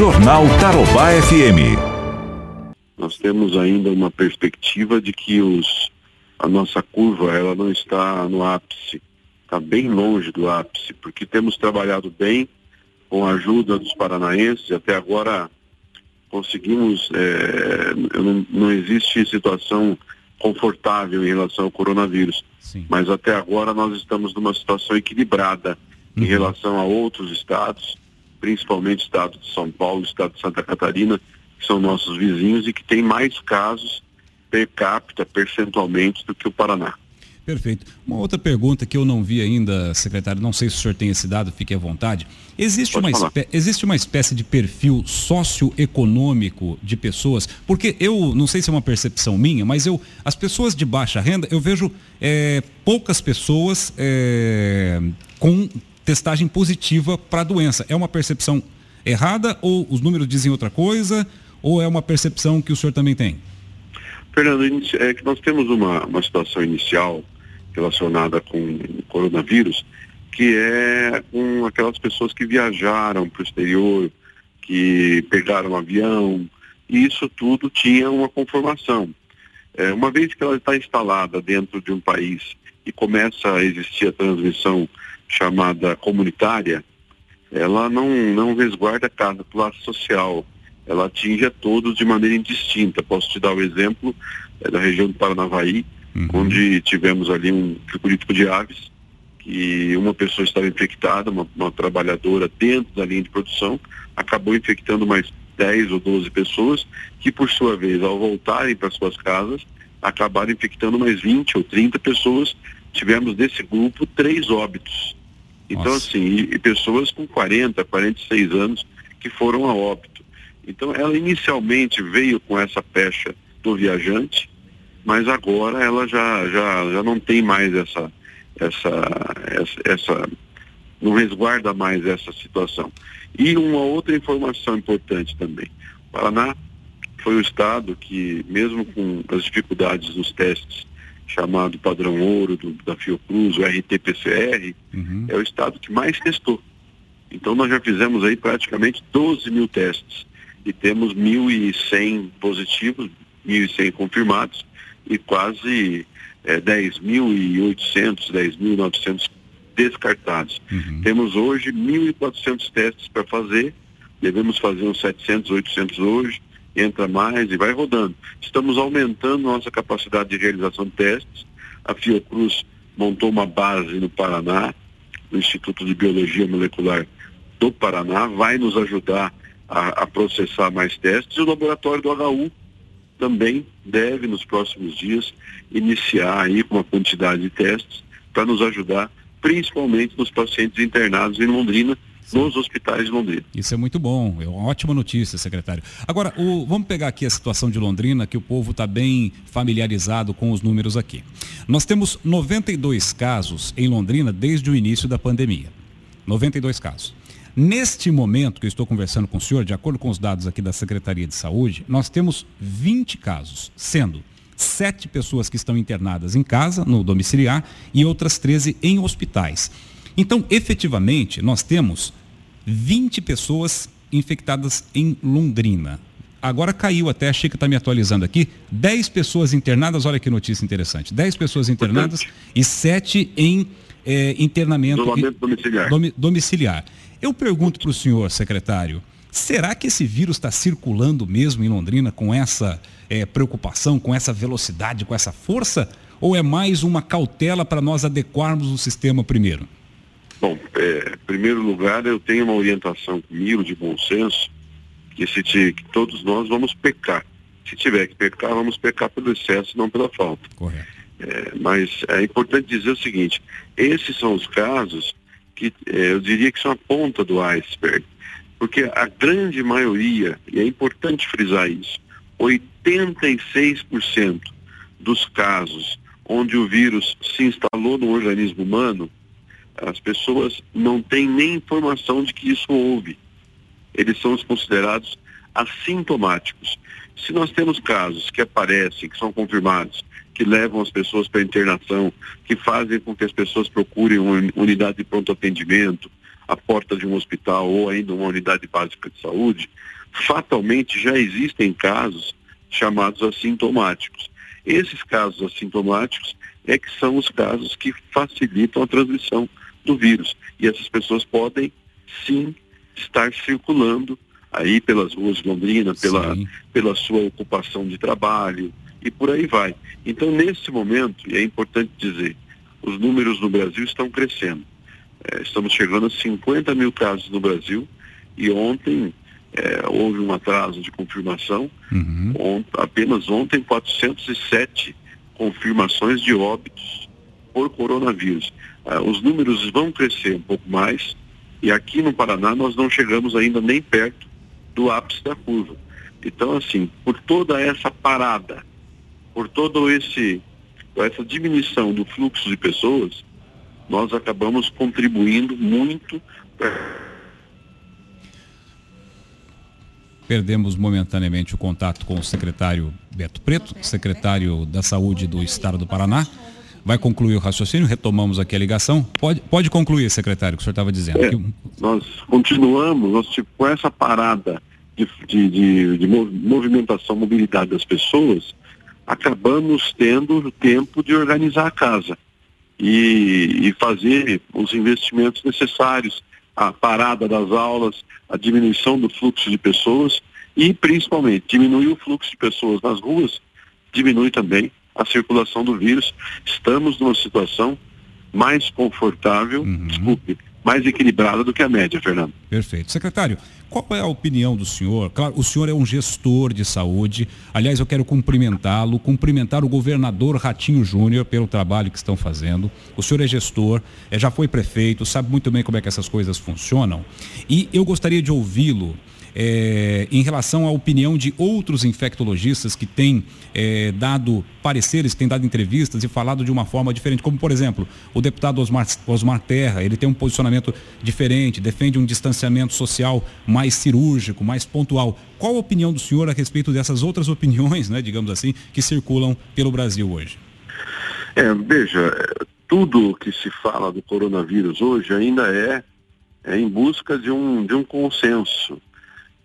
Jornal Tarobá FM. Nós temos ainda uma perspectiva de que os, a nossa curva ela não está no ápice, está bem longe do ápice, porque temos trabalhado bem com a ajuda dos paranaenses, até agora conseguimos, é, não, não, existe situação confortável em relação ao coronavírus, Sim. mas até agora nós estamos numa situação equilibrada uhum. em relação a outros estados, principalmente o estado de São Paulo, o estado de Santa Catarina, que são nossos vizinhos e que tem mais casos per capita, percentualmente, do que o Paraná. Perfeito. Uma outra pergunta que eu não vi ainda, secretário, não sei se o senhor tem esse dado, fique à vontade. Existe, uma, espé existe uma espécie de perfil socioeconômico de pessoas? Porque eu, não sei se é uma percepção minha, mas eu, as pessoas de baixa renda, eu vejo é, poucas pessoas é, com testagem positiva para a doença. É uma percepção errada ou os números dizem outra coisa? Ou é uma percepção que o senhor também tem? Fernando, é que nós temos uma, uma situação inicial relacionada com o coronavírus, que é com aquelas pessoas que viajaram para o exterior, que pegaram um avião, e isso tudo tinha uma conformação. É, uma vez que ela está instalada dentro de um país e começa a existir a transmissão chamada comunitária, ela não, não resguarda cada classe social, ela atinge a todos de maneira indistinta. Posso te dar o exemplo é, da região do Paranavaí, uhum. onde tivemos ali um frigorífico de aves, que uma pessoa estava infectada, uma, uma, trabalhadora dentro da linha de produção, acabou infectando mais 10 ou 12 pessoas, que por sua vez, ao voltarem para suas casas, acabaram infectando mais 20 ou 30 pessoas. Tivemos desse grupo três óbitos. Então, Nossa. assim, e, e pessoas com 40, 46 anos que foram a óbito. Então, ela inicialmente veio com essa pecha do viajante, mas agora ela já, já, já não tem mais essa, essa, essa, essa, não resguarda mais essa situação. E uma outra informação importante também. O Paraná foi o estado que, mesmo com as dificuldades dos testes chamado padrão ouro do, da Fiocruz, o RT-PCR, uhum. é o estado que mais testou. Então nós já fizemos aí praticamente 12 mil testes e temos 1.100 positivos, 1.100 confirmados e quase é, 10.800, 10.900 descartados. Uhum. Temos hoje 1.400 testes para fazer, devemos fazer uns 700, 800 hoje, entra mais e vai rodando. Estamos aumentando nossa capacidade de realização de testes. A Fiocruz montou uma base no Paraná, no Instituto de Biologia Molecular do Paraná, vai nos ajudar a, a processar mais testes. E o laboratório do HU também deve, nos próximos dias, iniciar aí com uma quantidade de testes para nos ajudar, principalmente nos pacientes internados em Londrina, nos hospitais de Londrina. Isso é muito bom, é uma ótima notícia, secretário. Agora, o, vamos pegar aqui a situação de Londrina, que o povo está bem familiarizado com os números aqui. Nós temos 92 casos em Londrina desde o início da pandemia. 92 casos. Neste momento que eu estou conversando com o senhor, de acordo com os dados aqui da Secretaria de Saúde, nós temos 20 casos, sendo sete pessoas que estão internadas em casa, no domiciliar, e outras 13 em hospitais. Então, efetivamente, nós temos 20 pessoas infectadas em Londrina. Agora caiu até, a Chica está me atualizando aqui, 10 pessoas internadas, olha que notícia interessante. 10 pessoas internadas e 7 em é, internamento domiciliar. domiciliar. Eu pergunto para o senhor, secretário, será que esse vírus está circulando mesmo em Londrina com essa é, preocupação, com essa velocidade, com essa força? Ou é mais uma cautela para nós adequarmos o sistema primeiro? Bom, é, em primeiro lugar, eu tenho uma orientação comigo de bom senso, que, se te, que todos nós vamos pecar. Se tiver que pecar, vamos pecar pelo excesso, não pela falta. Correto. É, mas é importante dizer o seguinte, esses são os casos que é, eu diria que são a ponta do iceberg, porque a grande maioria, e é importante frisar isso, 86% dos casos onde o vírus se instalou no organismo humano as pessoas não têm nem informação de que isso houve. Eles são considerados assintomáticos. Se nós temos casos que aparecem, que são confirmados, que levam as pessoas para internação, que fazem com que as pessoas procurem uma unidade de pronto atendimento, a porta de um hospital ou ainda uma unidade básica de saúde, fatalmente já existem casos chamados assintomáticos. Esses casos assintomáticos é que são os casos que facilitam a transmissão do vírus. E essas pessoas podem sim estar circulando aí pelas ruas de Londrina, pela, pela sua ocupação de trabalho e por aí vai. Então, nesse momento, e é importante dizer, os números no Brasil estão crescendo. É, estamos chegando a 50 mil casos no Brasil e ontem é, houve um atraso de confirmação. Uhum. Ont, apenas ontem 407 confirmações de óbitos por coronavírus. Ah, os números vão crescer um pouco mais e aqui no Paraná nós não chegamos ainda nem perto do ápice da curva. Então, assim, por toda essa parada, por todo esse essa diminuição do fluxo de pessoas, nós acabamos contribuindo muito Perdemos momentaneamente o contato com o secretário Beto Preto, secretário da Saúde do Estado do Paraná. Vai concluir o raciocínio, retomamos aqui a ligação. Pode, pode concluir, secretário, o que o senhor estava dizendo. É, nós continuamos, nós, tipo, com essa parada de, de, de, de movimentação, mobilidade das pessoas, acabamos tendo tempo de organizar a casa e, e fazer os investimentos necessários, a parada das aulas, a diminuição do fluxo de pessoas e, principalmente, diminuir o fluxo de pessoas nas ruas, diminui também a circulação do vírus. Estamos numa situação mais confortável, uhum. desculpe, mais equilibrada do que a média, Fernando. Perfeito. Secretário, qual é a opinião do senhor? Claro, o senhor é um gestor de saúde. Aliás, eu quero cumprimentá-lo, cumprimentar o governador Ratinho Júnior pelo trabalho que estão fazendo. O senhor é gestor, é, já foi prefeito, sabe muito bem como é que essas coisas funcionam. E eu gostaria de ouvi-lo é, em relação à opinião de outros infectologistas que têm é, dado pareceres, têm dado entrevistas e falado de uma forma diferente, como por exemplo o deputado Osmar, Osmar Terra, ele tem um posicionamento diferente, defende um distanciamento social mais cirúrgico, mais pontual. Qual a opinião do senhor a respeito dessas outras opiniões, né, digamos assim, que circulam pelo Brasil hoje? É, veja, tudo que se fala do coronavírus hoje ainda é, é em busca de um, de um consenso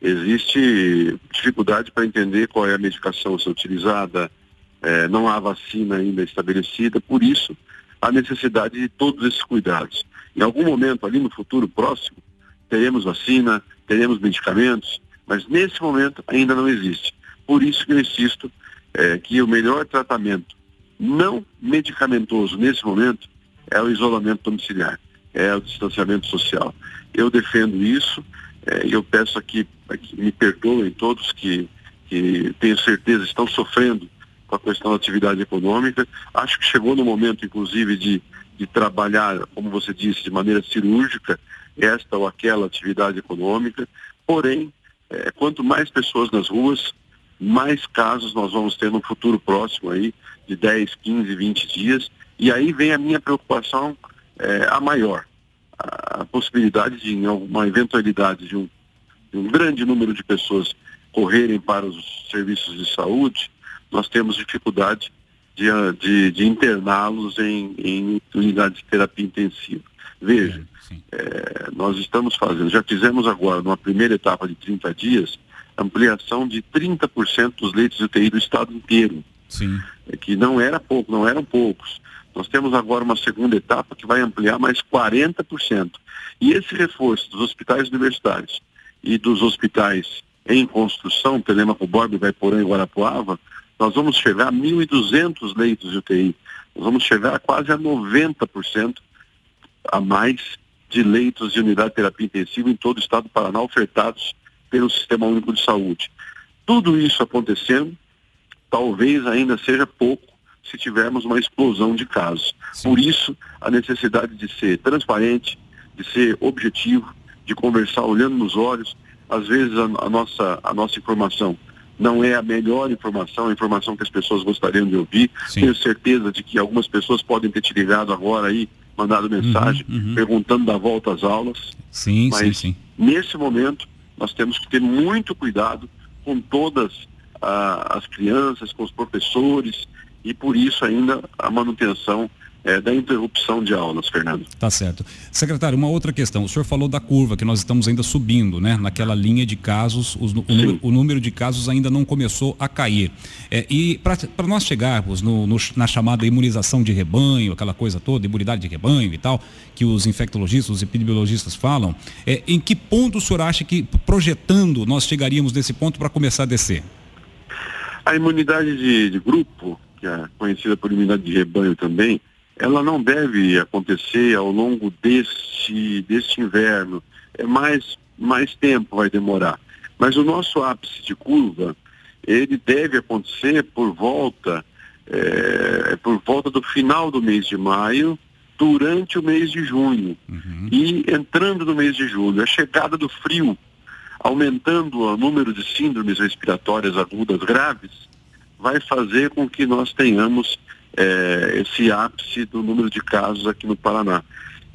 existe dificuldade para entender qual é a medicação a ser utilizada, é, não há vacina ainda estabelecida, por isso a necessidade de todos esses cuidados. Em algum momento, ali no futuro próximo, teremos vacina, teremos medicamentos, mas nesse momento ainda não existe. Por isso que eu insisto é, que o melhor tratamento não medicamentoso nesse momento é o isolamento domiciliar, é o distanciamento social. Eu defendo isso, é, eu peço aqui, me perdoem todos que, que tenho certeza estão sofrendo com a questão da atividade econômica. Acho que chegou no momento, inclusive, de, de trabalhar, como você disse, de maneira cirúrgica esta ou aquela atividade econômica. Porém, é, quanto mais pessoas nas ruas, mais casos nós vamos ter no futuro próximo aí, de 10, 15, 20 dias. E aí vem a minha preocupação é, a maior a possibilidade de, em alguma eventualidade de um, de um grande número de pessoas correrem para os serviços de saúde, nós temos dificuldade de, de, de interná-los em, em unidades de terapia intensiva. Veja, é, nós estamos fazendo, já fizemos agora, numa primeira etapa de 30 dias, ampliação de 30% dos leitos de UTI do estado inteiro. Sim. É, que não era pouco, não eram poucos. Nós temos agora uma segunda etapa que vai ampliar mais 40%. E esse reforço dos hospitais universitários e dos hospitais em construção, Telemaco Borba, Vaiporã e Guarapuava, nós vamos chegar a 1.200 leitos de UTI. Nós vamos chegar a quase a 90% a mais de leitos de unidade de terapia intensiva em todo o estado do Paraná ofertados pelo Sistema Único de Saúde. Tudo isso acontecendo, talvez ainda seja pouco se tivermos uma explosão de casos. Sim. Por isso, a necessidade de ser transparente, de ser objetivo, de conversar olhando nos olhos. Às vezes a, a, nossa, a nossa informação não é a melhor informação, a informação que as pessoas gostariam de ouvir. Sim. Tenho certeza de que algumas pessoas podem ter te ligado agora aí, mandado mensagem, uhum, uhum. perguntando da volta às aulas. Sim, Mas, sim, sim. Nesse momento, nós temos que ter muito cuidado com todas ah, as crianças, com os professores, e por isso ainda a manutenção é, da interrupção de aulas, Fernando. Tá certo. Secretário, uma outra questão. O senhor falou da curva, que nós estamos ainda subindo, né? Naquela linha de casos, os, o, número, o, número, de casos ainda não começou a cair. É, e para nós chegarmos no, no, na chamada imunização de rebanho, aquela coisa toda, imunidade de rebanho e tal, que os infectologistas, os epidemiologistas falam, é, em que ponto o senhor acha que, projetando, nós chegaríamos nesse ponto para começar a descer? A imunidade de, de grupo, que é conhecida por imunidade de rebanho também, ela não deve acontecer ao longo deste, deste inverno. É mais, mais tempo vai demorar. Mas o nosso ápice de curva, ele deve acontecer por volta, é, por volta do final do mês de maio, durante o mês de junho. Uhum. E entrando no mês de julho, a chegada do frio, aumentando o número de síndromes respiratórias agudas graves, vai fazer com que nós tenhamos é, esse ápice do número de casos aqui no Paraná.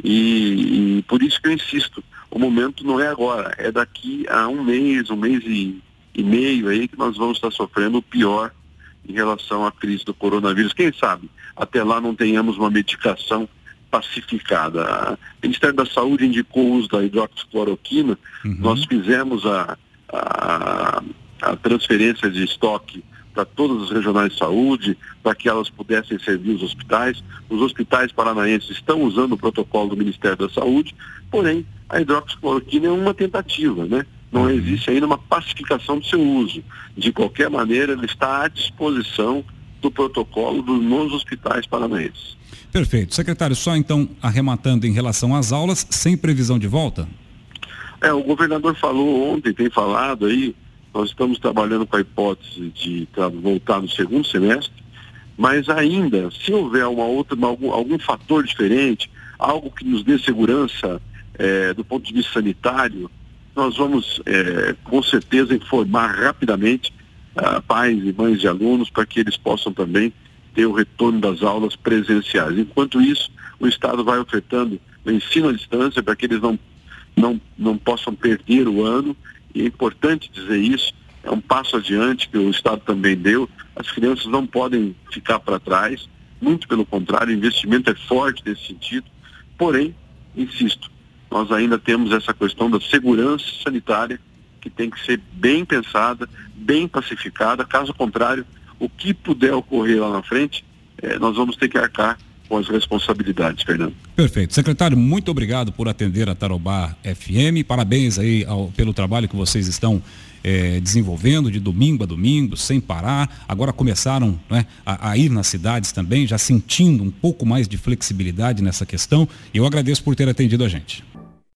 E, e, por isso que eu insisto, o momento não é agora, é daqui a um mês, um mês e, e meio aí que nós vamos estar sofrendo o pior em relação à crise do coronavírus. Quem sabe até lá não tenhamos uma medicação pacificada. O Ministério da Saúde indicou o uso da hidroxicloroquina, uhum. nós fizemos a, a, a transferência de estoque para todas as regionais de saúde, para que elas pudessem servir os hospitais. Os hospitais paranaenses estão usando o protocolo do Ministério da Saúde, porém a hidroxicloroquina é uma tentativa, né? Não uhum. existe ainda uma pacificação do seu uso. De qualquer maneira, ela está à disposição do protocolo do, nos hospitais paranaenses. Perfeito. Secretário, só então arrematando em relação às aulas, sem previsão de volta? É, o governador falou ontem, tem falado aí, nós estamos trabalhando com a hipótese de voltar no segundo semestre, mas ainda, se houver uma outra, algum, algum fator diferente, algo que nos dê segurança é, do ponto de vista sanitário, nós vamos é, com certeza informar rapidamente uh, pais e mães de alunos para que eles possam também ter o retorno das aulas presenciais. Enquanto isso, o Estado vai ofertando o ensino à distância para que eles não, não, não possam perder o ano e é importante dizer isso, é um passo adiante que o Estado também deu. As crianças não podem ficar para trás, muito pelo contrário, o investimento é forte nesse sentido. Porém, insisto, nós ainda temos essa questão da segurança sanitária que tem que ser bem pensada, bem pacificada. Caso contrário, o que puder ocorrer lá na frente, eh, nós vamos ter que arcar com as responsabilidades, Fernando. Perfeito. Secretário, muito obrigado por atender a Tarobá FM. Parabéns aí ao, pelo trabalho que vocês estão eh, desenvolvendo de domingo a domingo, sem parar. Agora começaram né, a, a, ir nas cidades também, já sentindo um pouco mais de flexibilidade nessa questão. Eu agradeço por ter atendido a gente.